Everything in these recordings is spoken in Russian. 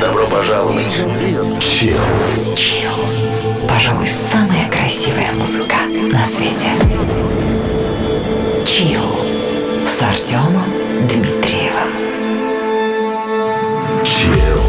Добро пожаловать. Chill. Chill. Пожалуй, самая красивая музыка на свете. Chill с Артемом Дмитриевым. Chill.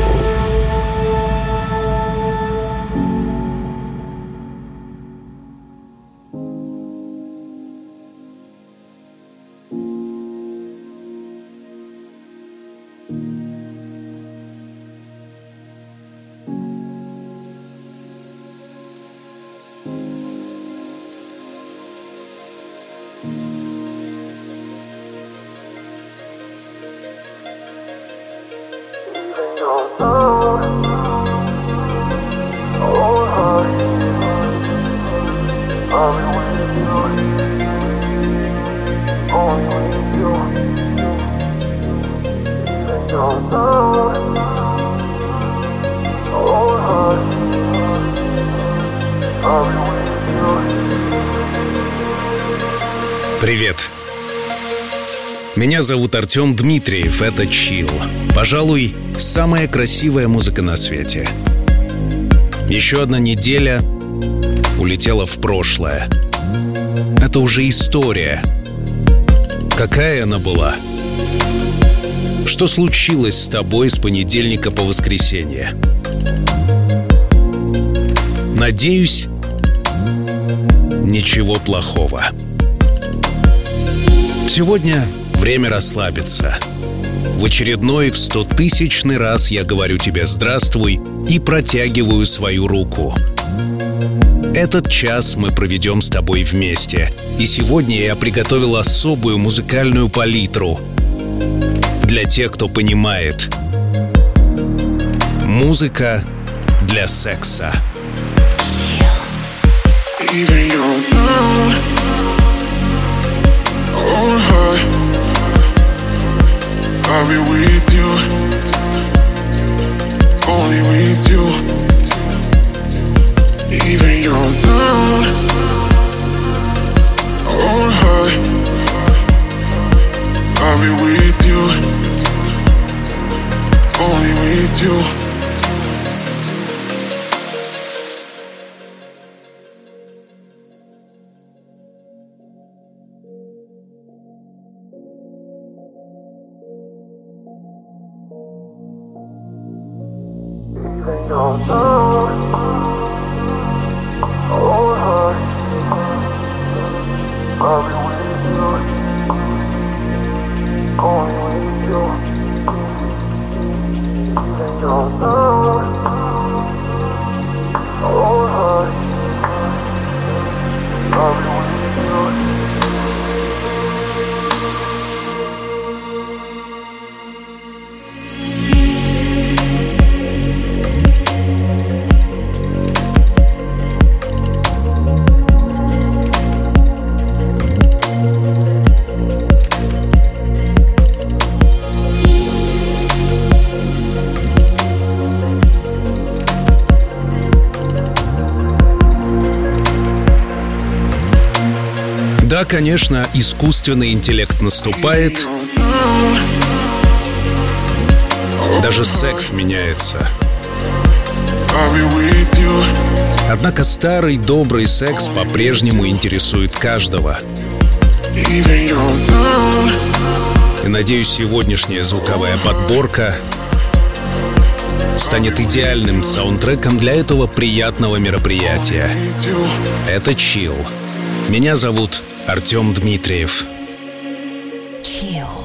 Зовут Артем Дмитриев, это Чил. Пожалуй, самая красивая музыка на свете. Еще одна неделя улетела в прошлое. Это уже история. Какая она была? Что случилось с тобой с понедельника по воскресенье? Надеюсь, ничего плохого. Сегодня время расслабиться. В очередной в стотысячный раз я говорю тебе «здравствуй» и протягиваю свою руку. Этот час мы проведем с тобой вместе. И сегодня я приготовил особую музыкальную палитру. Для тех, кто понимает. Музыка для секса. Even your I'll be with you, only with you. Even your down or high, I'll be with you, only with you. Конечно, искусственный интеллект наступает. Даже секс меняется. Однако старый добрый секс по-прежнему интересует каждого. И надеюсь, сегодняшняя звуковая подборка станет идеальным саундтреком для этого приятного мероприятия. Это Чил. Меня зовут Артем Дмитриев. Chill.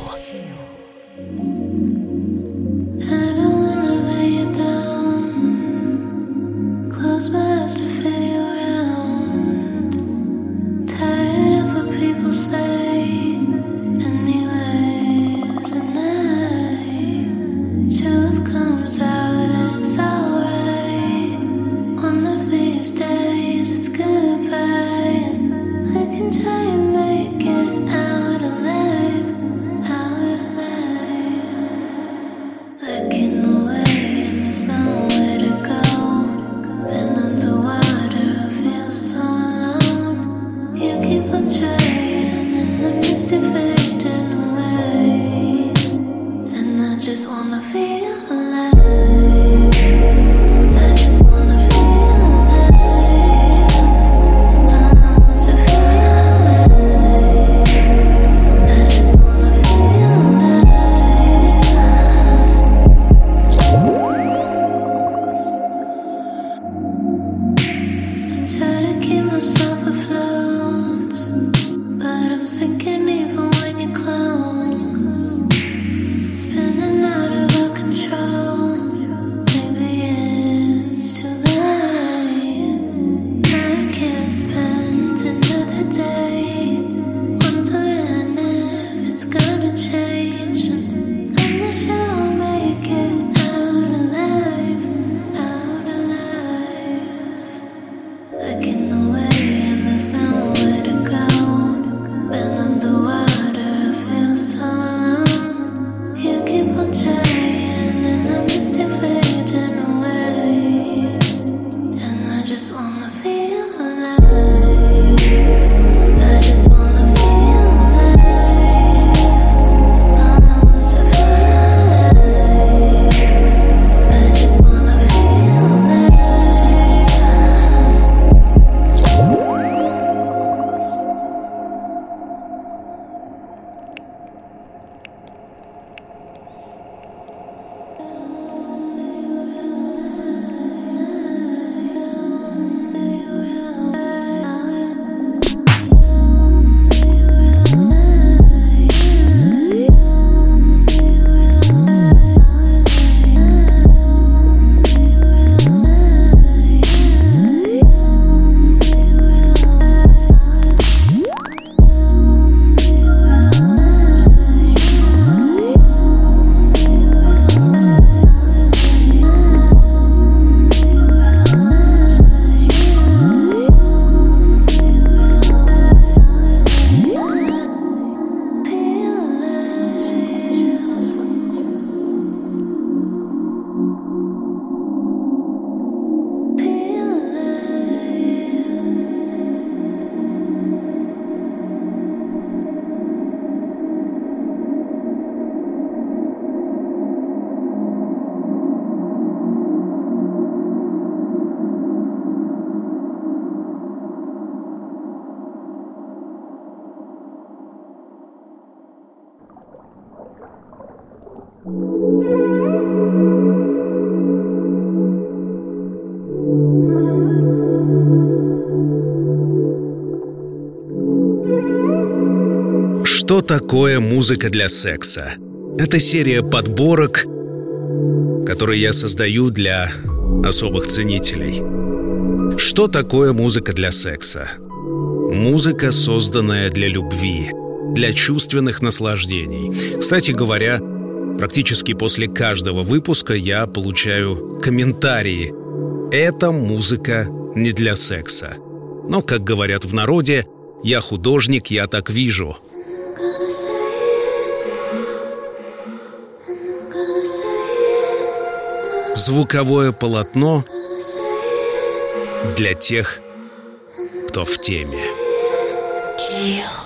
Такое музыка для секса? Это серия подборок, которые я создаю для особых ценителей. Что такое музыка для секса? Музыка, созданная для любви, для чувственных наслаждений. Кстати говоря, практически после каждого выпуска я получаю комментарии. Эта музыка не для секса. Но, как говорят в народе, я художник, я так вижу. Звуковое полотно для тех, кто в теме. Chill.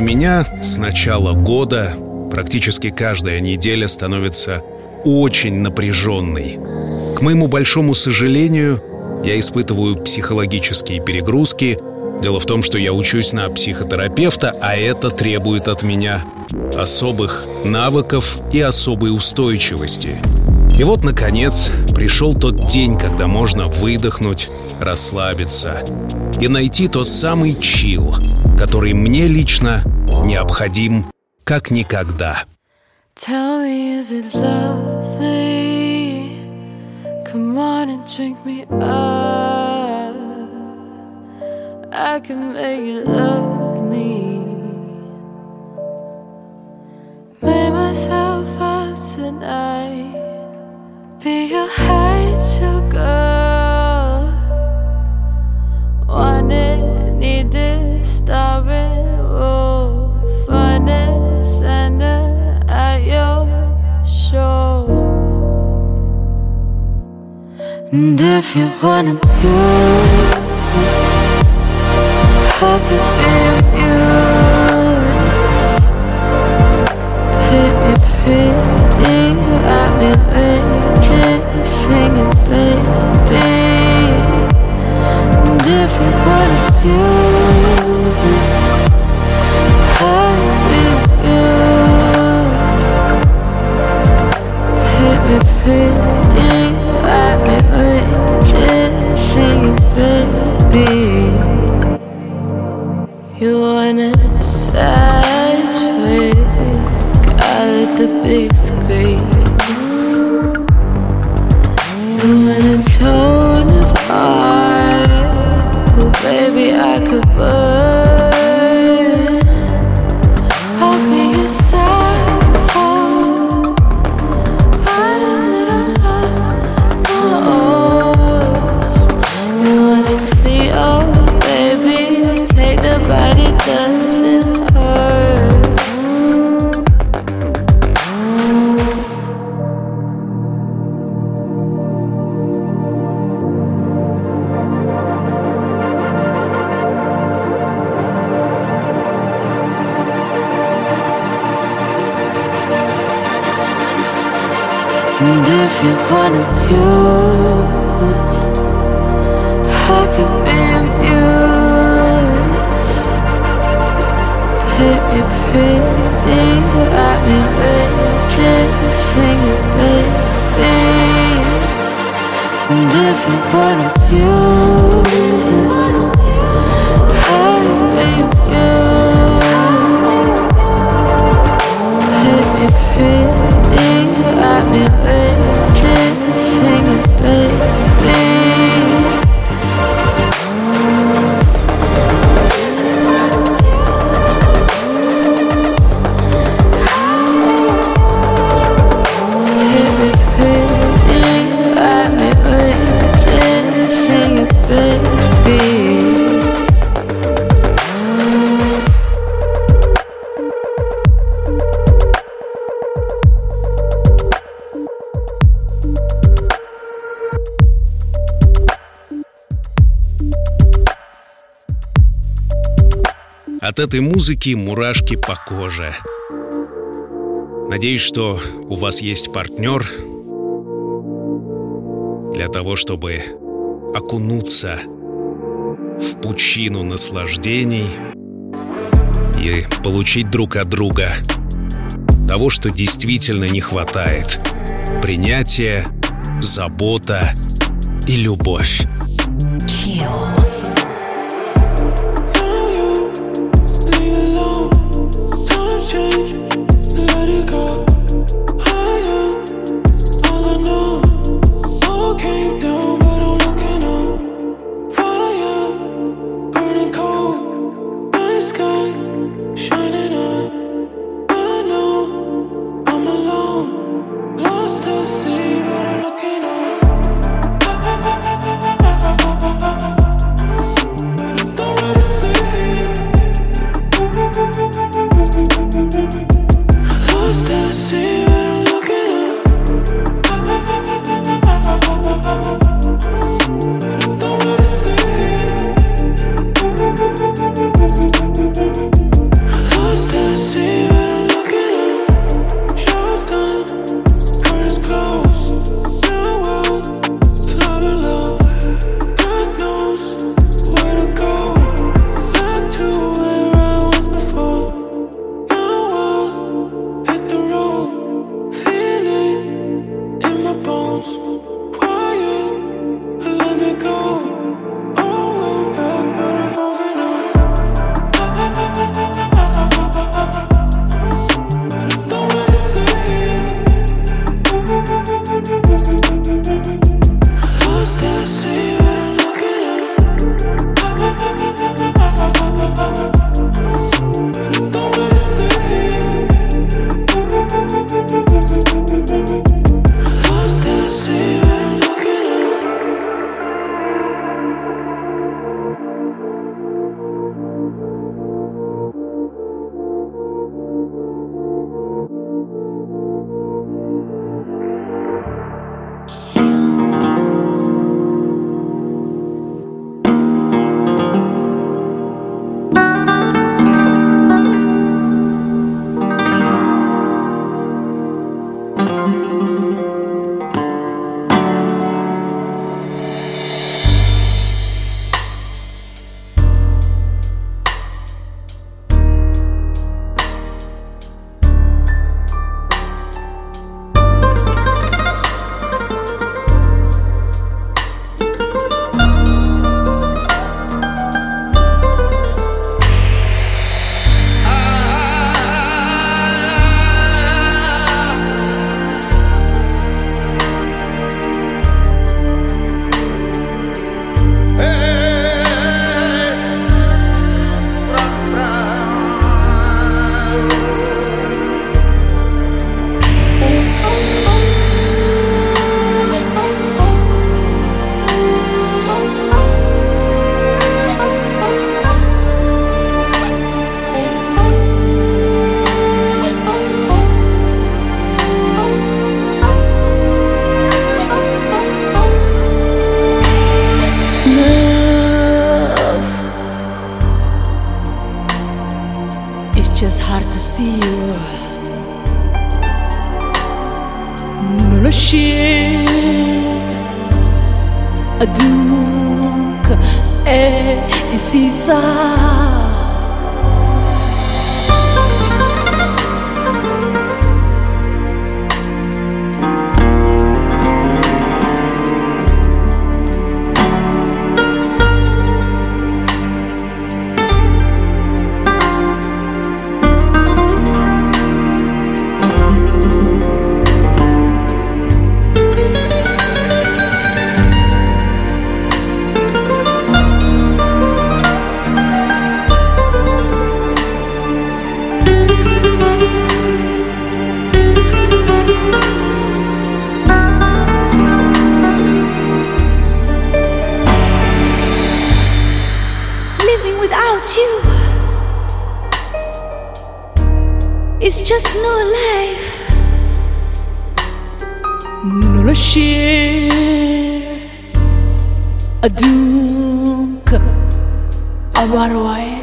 Для меня с начала года практически каждая неделя становится очень напряженной. К моему большому сожалению, я испытываю психологические перегрузки. Дело в том, что я учусь на психотерапевта, а это требует от меня особых навыков и особой устойчивости. И вот, наконец, пришел тот день, когда можно выдохнуть, расслабиться и найти тот самый чил, который мне лично необходим как никогда. Be your high sugar. wanted, needed, starving, oh, funny, center at your show. And if you wanna pure, I could be a. Hit me pretty, I've been waiting, singing, baby different one of you. Hit me pretty, I me waiting, see baby. You wanna saturate? Call it the big screen. Этой музыки мурашки по коже. Надеюсь, что у вас есть партнер для того, чтобы окунуться в пучину наслаждений и получить друг от друга того, что действительно не хватает. Принятие, забота и любовь. a doom a water wire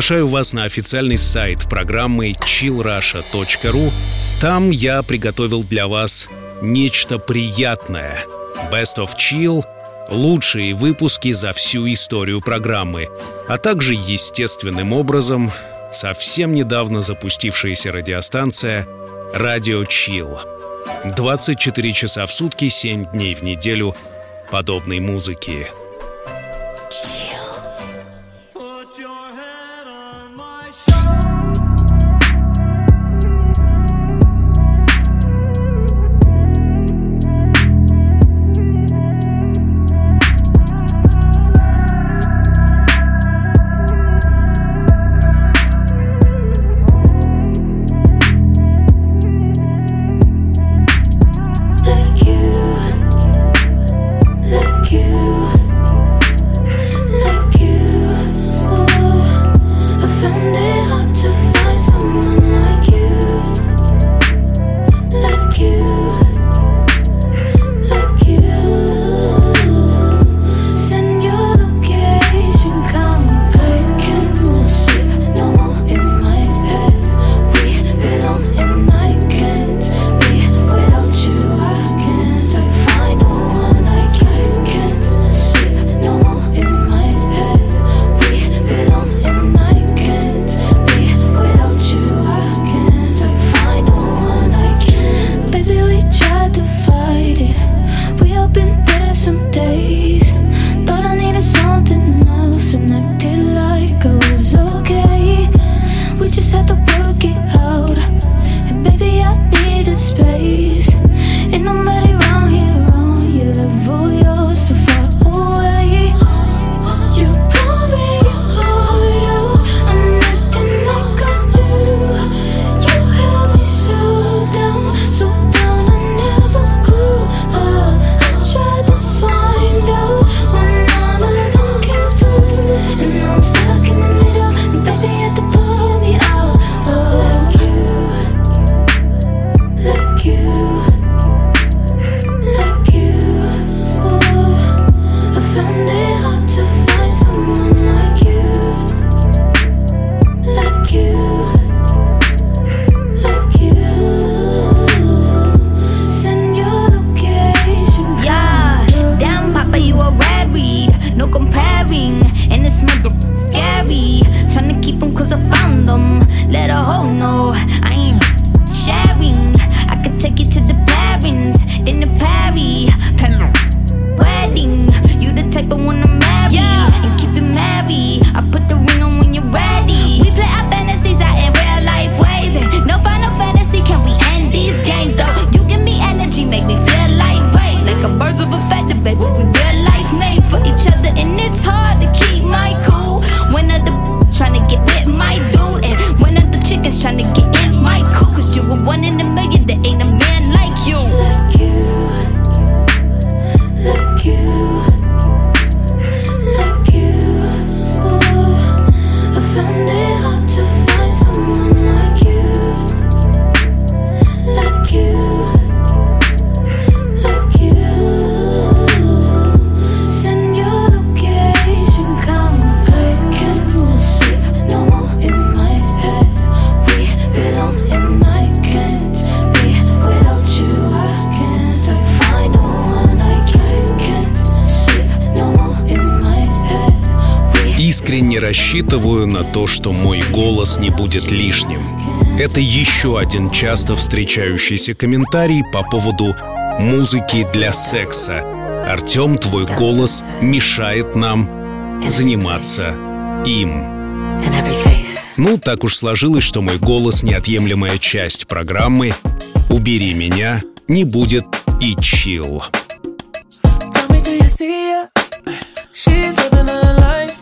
Приглашаю вас на официальный сайт программы chillrusha.ru. Там я приготовил для вас нечто приятное. Best of Chill — лучшие выпуски за всю историю программы, а также естественным образом совсем недавно запустившаяся радиостанция «Радио Chill». 24 часа в сутки, 7 дней в неделю подобной музыки. Рассчитываю на то, что мой голос не будет лишним. Это еще один часто встречающийся комментарий по поводу музыки для секса. Артем, твой голос мешает нам заниматься им. Ну, так уж сложилось, что мой голос — неотъемлемая часть программы «Убери меня» не будет и чил. She's living her life.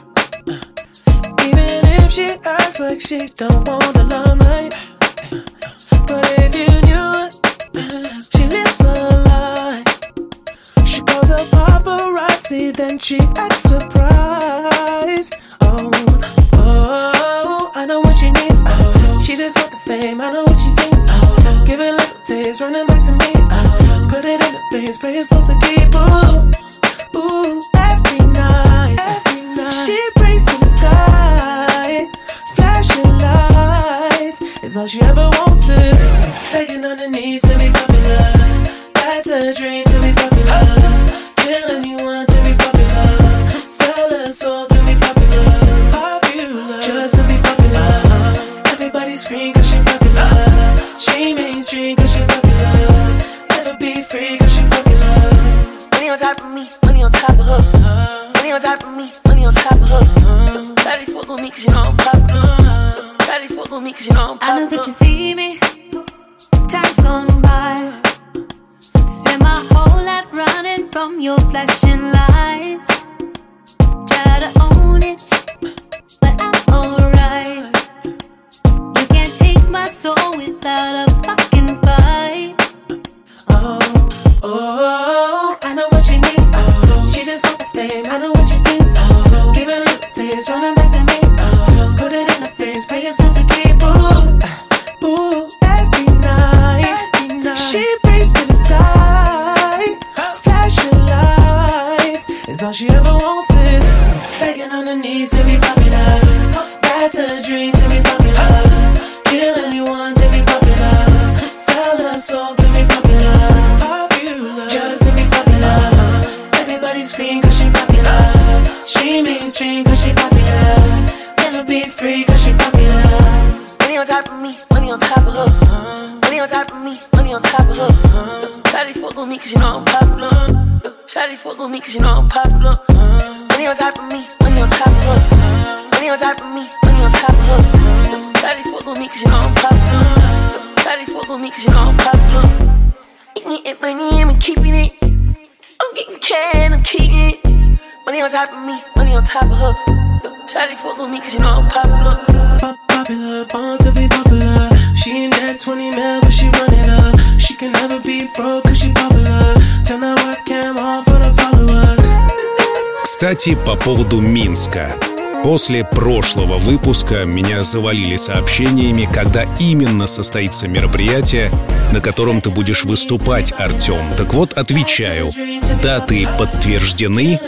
Even if she acts like she don't want the limelight. But if you knew it, she lives a lie. She calls her paparazzi, then she acts surprised. Oh, oh, I know what she needs. Oh, she just want the fame. I know what she thinks. Oh, give it a little taste, running back to me. Oh, put it in the veins, pray it's all to keep. Ooh, ooh, every night, every night. She prays to the sky, flashing lights. It's all she ever wants is begging on her knees to be popular. That's a dream to be popular. Kill anyone to be popular. Sell her soul to be popular. Popular, just to be popular. Everybody scream cause she popular. She mainstream cause she popular. Never be free cause she popular. Money on top of me, money on top of her. Money on top of me, money on top of her. Daddy fuck on me cause you know I'm popular. Daddy fuck on me cause you know I'm I know that you see me. Time's gone by. Spend my whole life running from your flashing lights. Try to own it, but I'm alright. You can't take my soul without a fucking Кстати, по поводу Минска. После прошлого выпуска меня завалили сообщениями, когда именно состоится мероприятие, на котором ты будешь выступать, Артем. Так вот, отвечаю. Даты подтверждены.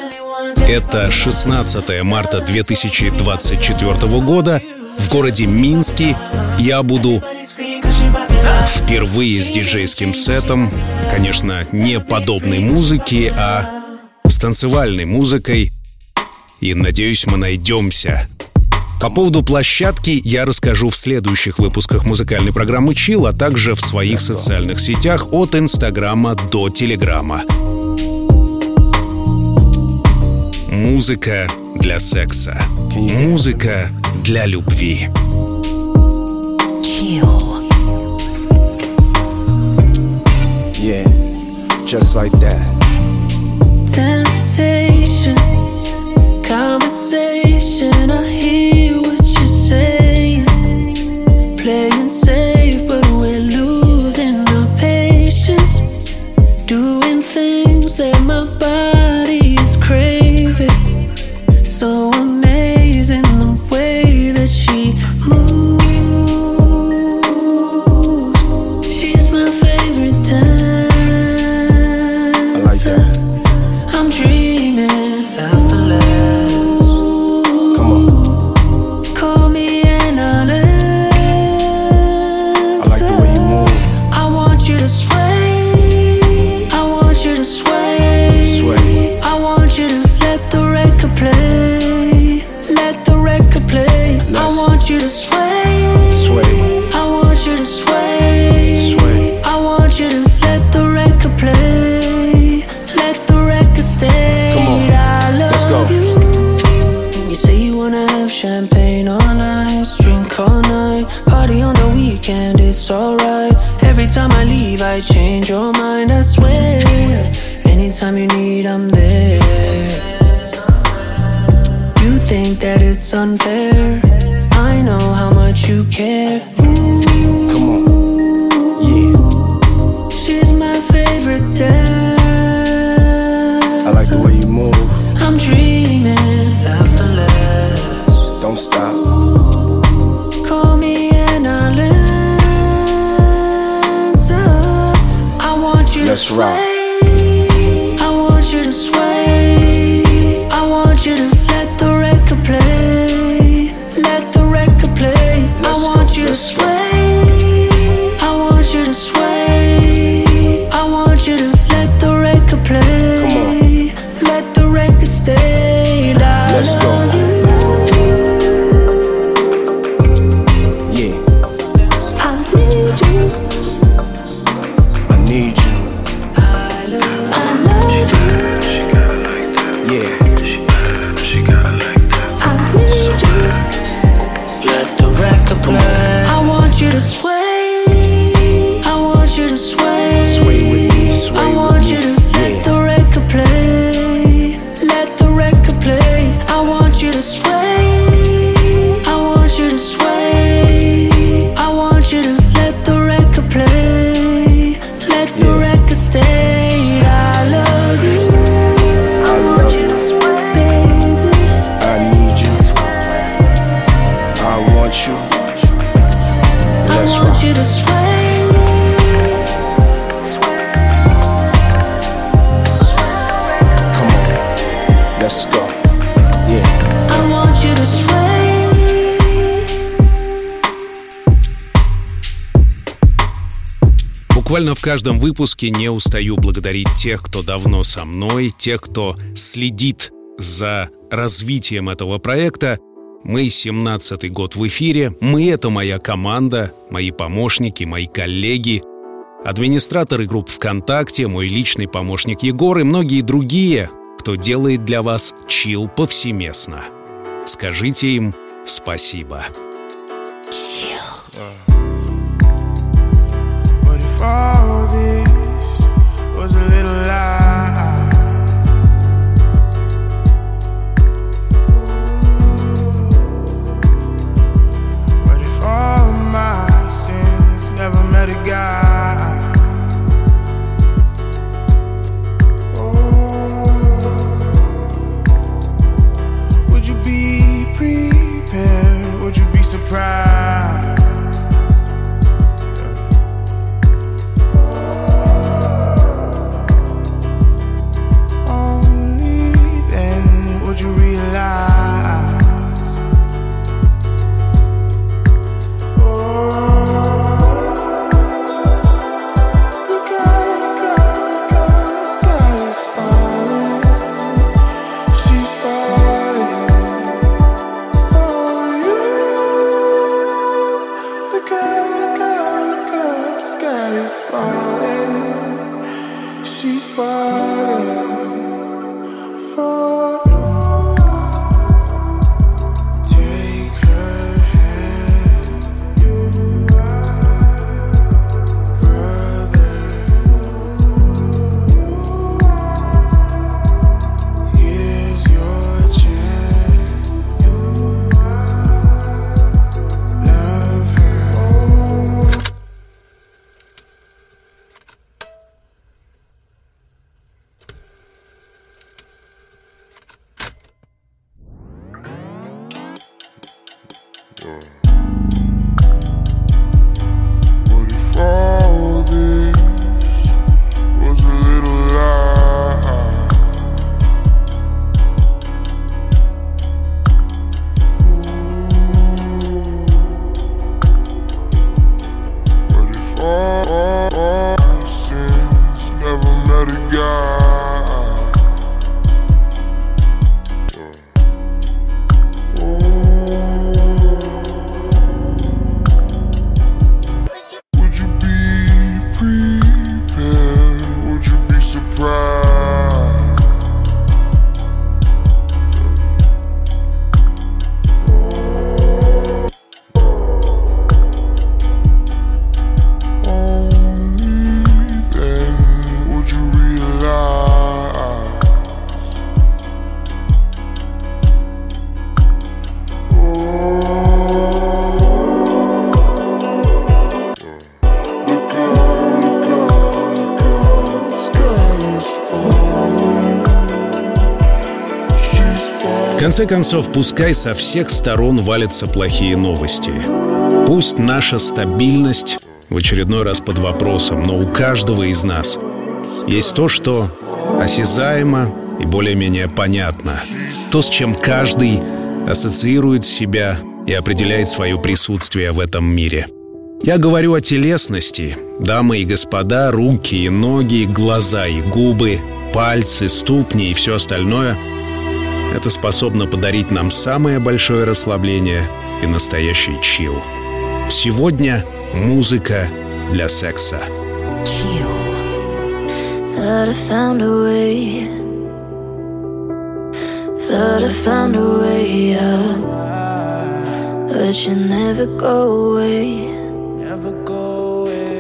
Это 16 марта 2024 года в городе Минске. Я буду впервые с диджейским сетом. Конечно, не подобной музыки, а с танцевальной музыкой. И надеюсь, мы найдемся. По поводу площадки я расскажу в следующих выпусках музыкальной программы Chill, а также в своих социальных сетях от Инстаграма до Телеграма. Музыка для секса. Музыка для любви. Yeah, just like that. I'm dreaming. Don't stop. Call me and I'll answer. I want you Let's to rock. Обязательно в каждом выпуске не устаю благодарить тех, кто давно со мной, тех, кто следит за развитием этого проекта. Мы 17-й год в эфире, мы — это моя команда, мои помощники, мои коллеги, администраторы групп ВКонтакте, мой личный помощник Егор и многие другие, кто делает для вас чил повсеместно. Скажите им спасибо. Chill. far another guy. Oh. Would you be prepared? Would you be surprised? Yeah. Конце концов, пускай со всех сторон валятся плохие новости. Пусть наша стабильность в очередной раз под вопросом, но у каждого из нас есть то, что осязаемо и более-менее понятно. То, с чем каждый ассоциирует себя и определяет свое присутствие в этом мире. Я говорю о телесности. Дамы и господа, руки и ноги, глаза и губы, пальцы, ступни и все остальное — это способно подарить нам самое большое расслабление и настоящий чил. Сегодня музыка для секса. Chill. Thought I found a way. Thought I found a way out. But you never go away.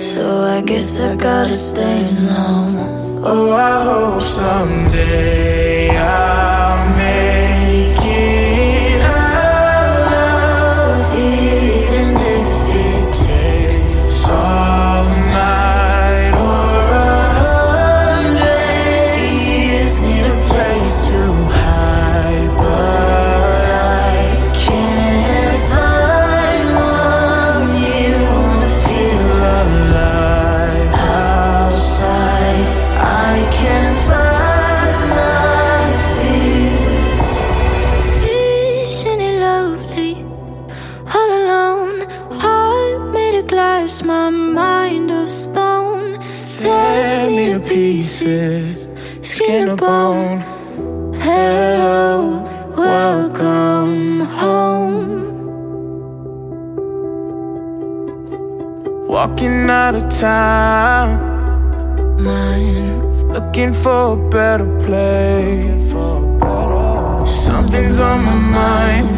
So I guess I gotta stay now. Oh, I hope someday I'll Walking out of town, Mine, looking for a better place. Something's on my mind.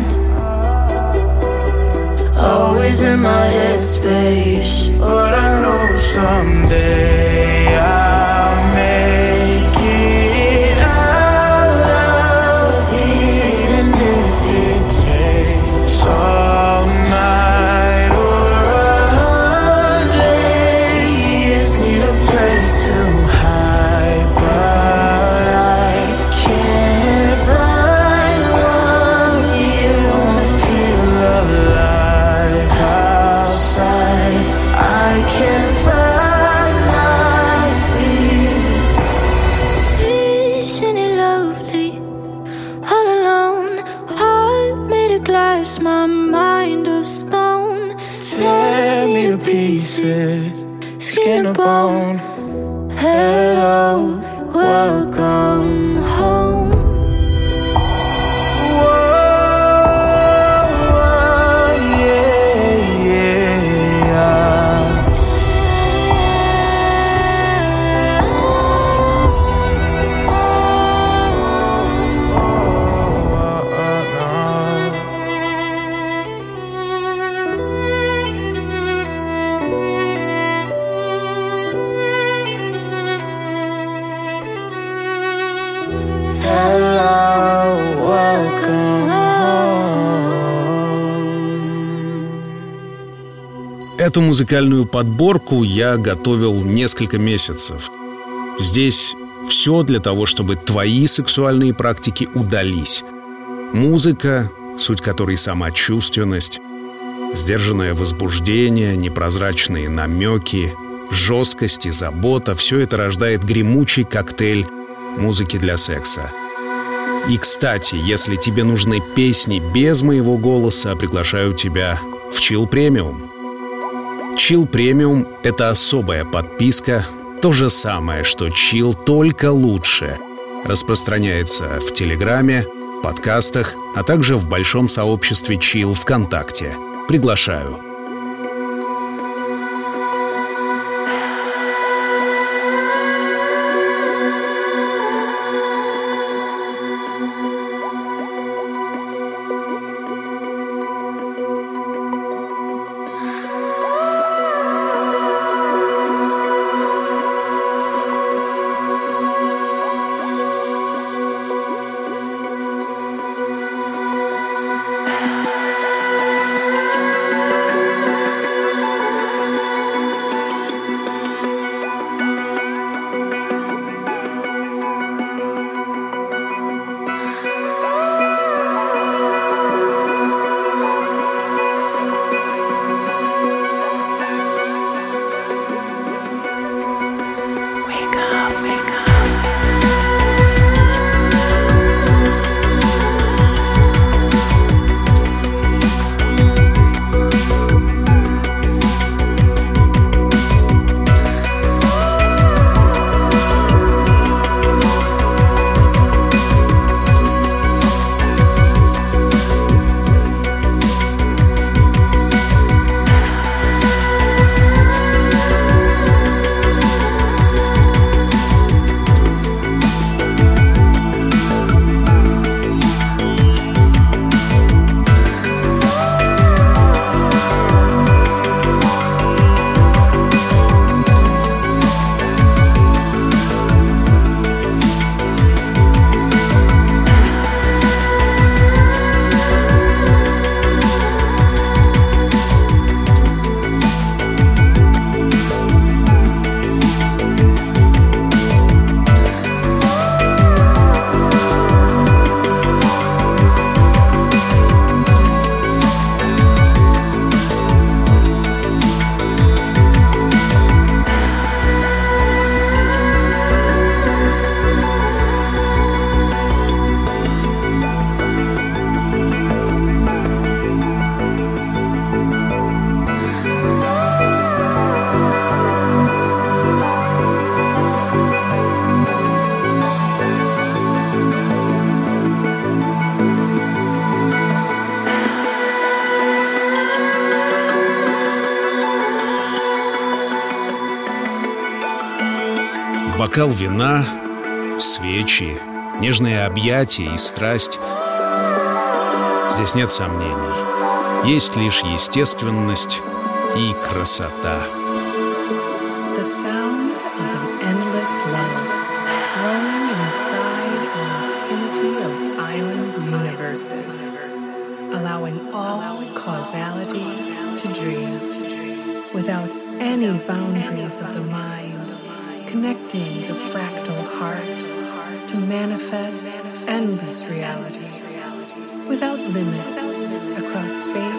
always in my headspace. But I know someday музыкальную подборку я готовил несколько месяцев. Здесь все для того, чтобы твои сексуальные практики удались. Музыка, суть которой сама чувственность, сдержанное возбуждение, непрозрачные намеки, жесткость и забота — все это рождает гремучий коктейль музыки для секса. И, кстати, если тебе нужны песни без моего голоса, приглашаю тебя в Chill Premium. Chill Premium — это особая подписка, то же самое, что Chill, только лучше. Распространяется в Телеграме, подкастах, а также в большом сообществе Chill ВКонтакте. Приглашаю. Бокал вина, свечи, нежные объятия и страсть. Здесь нет сомнений. Есть лишь естественность и красота. Allowing all causality to dream without any boundaries of the mind, connecting the fractal heart to manifest endless realities without limit across space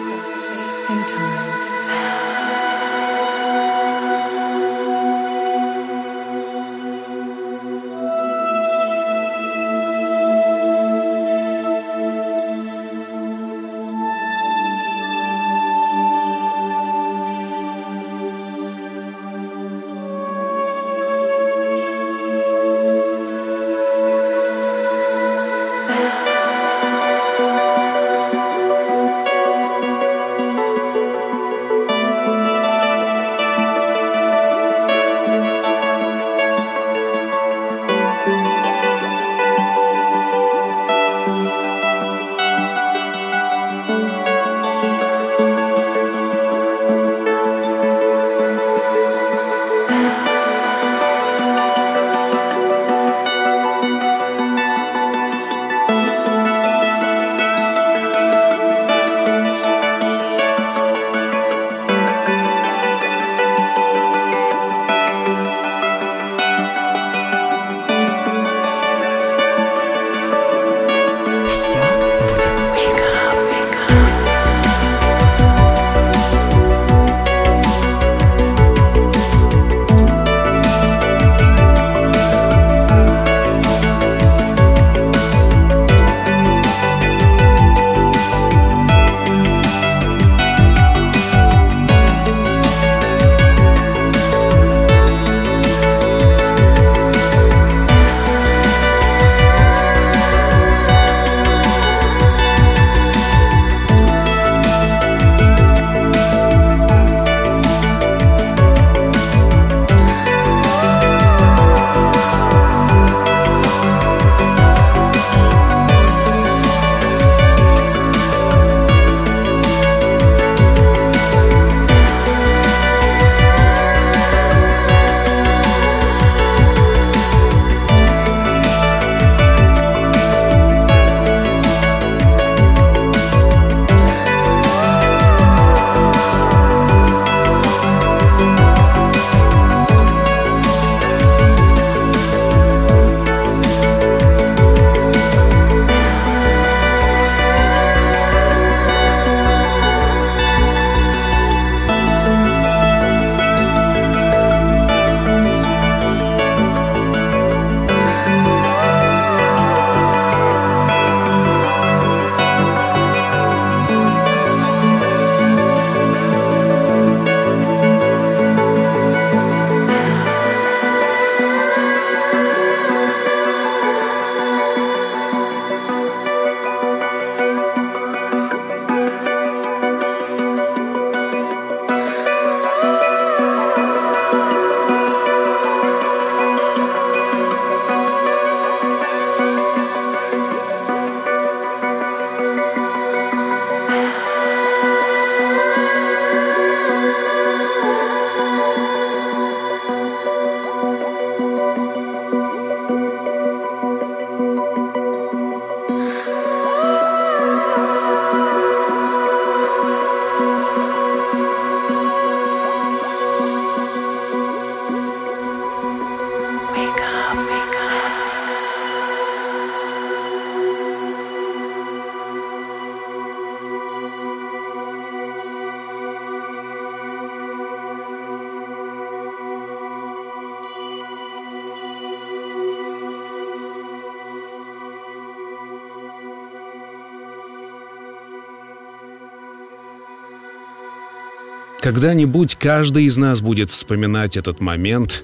Когда-нибудь каждый из нас будет вспоминать этот момент,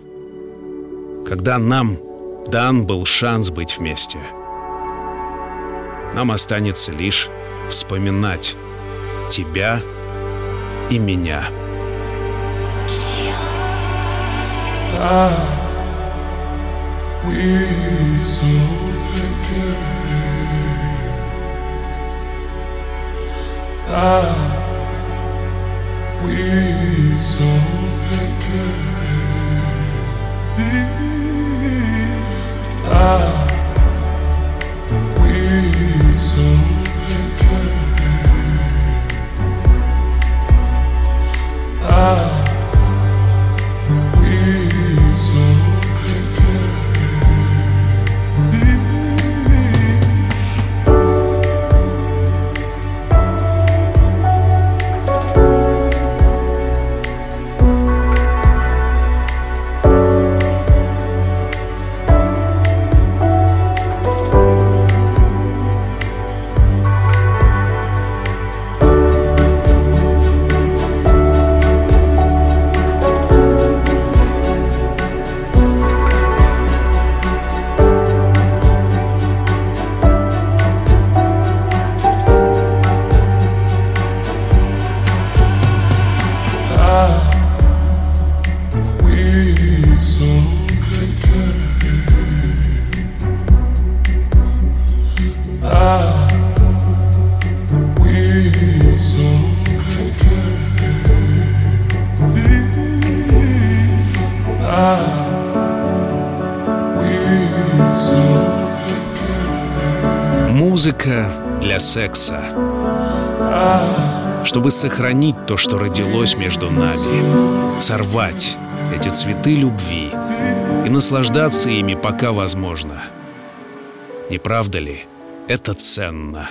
когда нам дан был шанс быть вместе. Нам останется лишь вспоминать тебя и меня. Музыка для секса. Чтобы сохранить то, что родилось между нами. Сорвать эти цветы любви и наслаждаться ими, пока возможно. Не правда ли? Это ценно.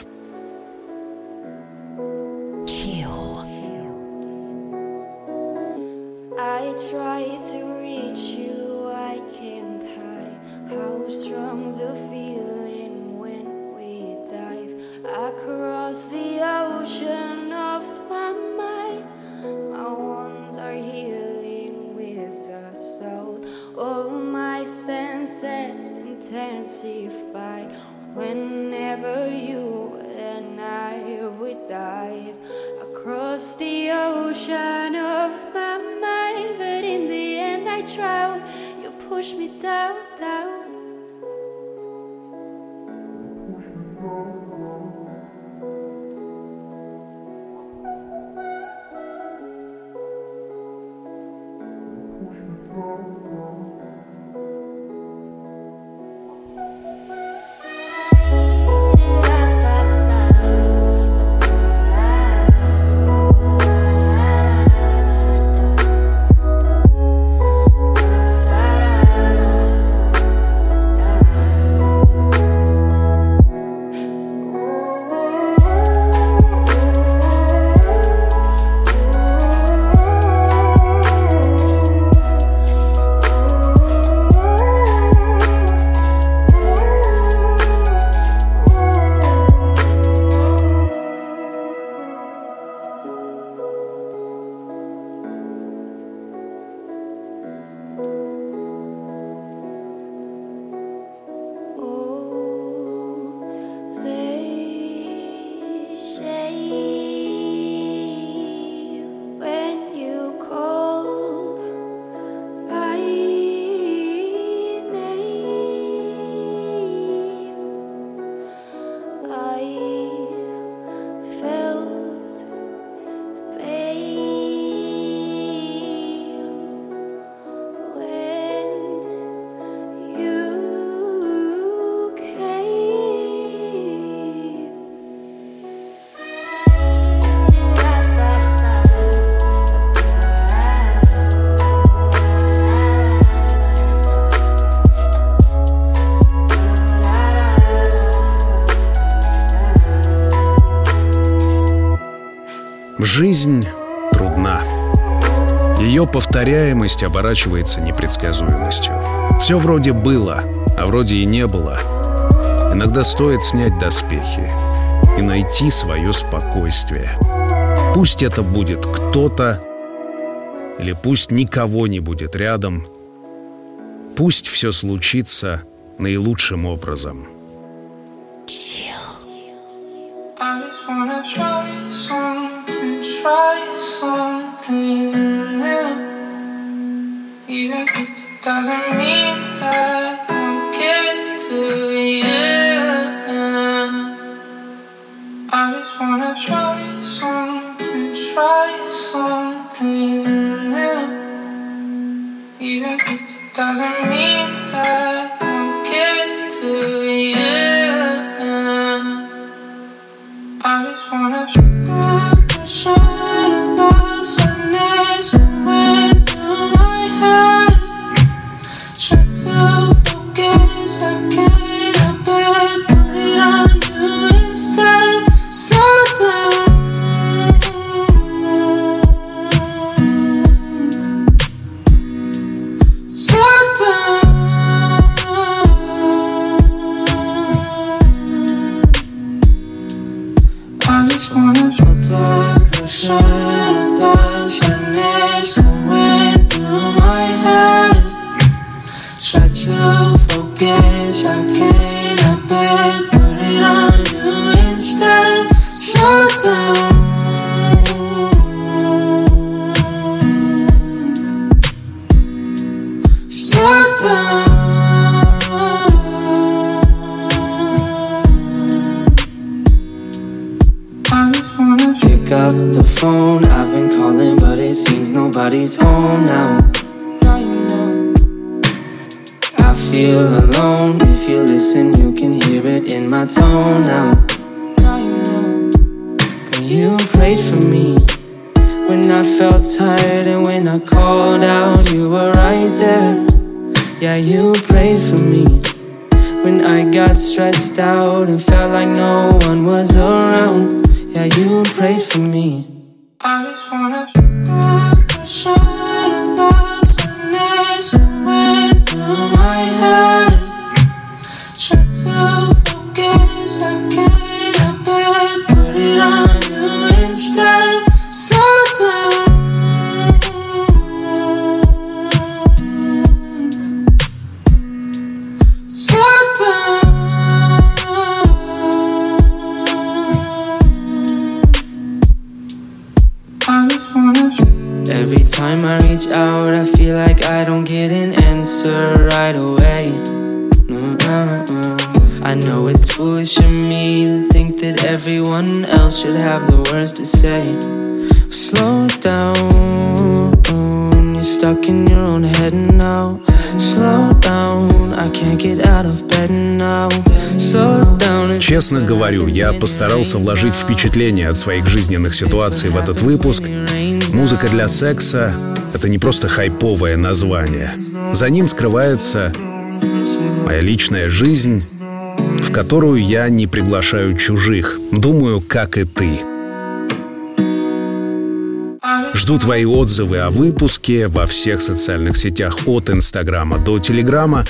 All my senses intensified whenever you and I would dive across the ocean of my mind. But in the end, I drown. You push me down, down. Жизнь трудна. Ее повторяемость оборачивается непредсказуемостью. Все вроде было, а вроде и не было. Иногда стоит снять доспехи и найти свое спокойствие. Пусть это будет кто-то, или пусть никого не будет рядом. Пусть все случится наилучшим образом. doesn't mean that I'm get to you. I just wanna try something, try something new, even if it doesn't. night. постарался вложить впечатление от своих жизненных ситуаций в этот выпуск. Музыка для секса — это не просто хайповое название. За ним скрывается моя личная жизнь, в которую я не приглашаю чужих. Думаю, как и ты. Жду твои отзывы о выпуске во всех социальных сетях от Инстаграма до Телеграма.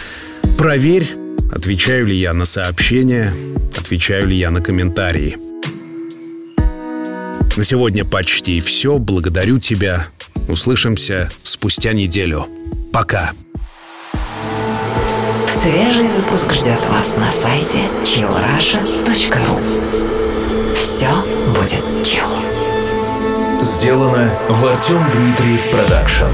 Проверь, Отвечаю ли я на сообщения? Отвечаю ли я на комментарии? На сегодня почти все. Благодарю тебя. Услышимся спустя неделю. Пока. Свежий выпуск ждет вас на сайте chillrussia.ru Все будет chill. Сделано в Артем Дмитриев Production.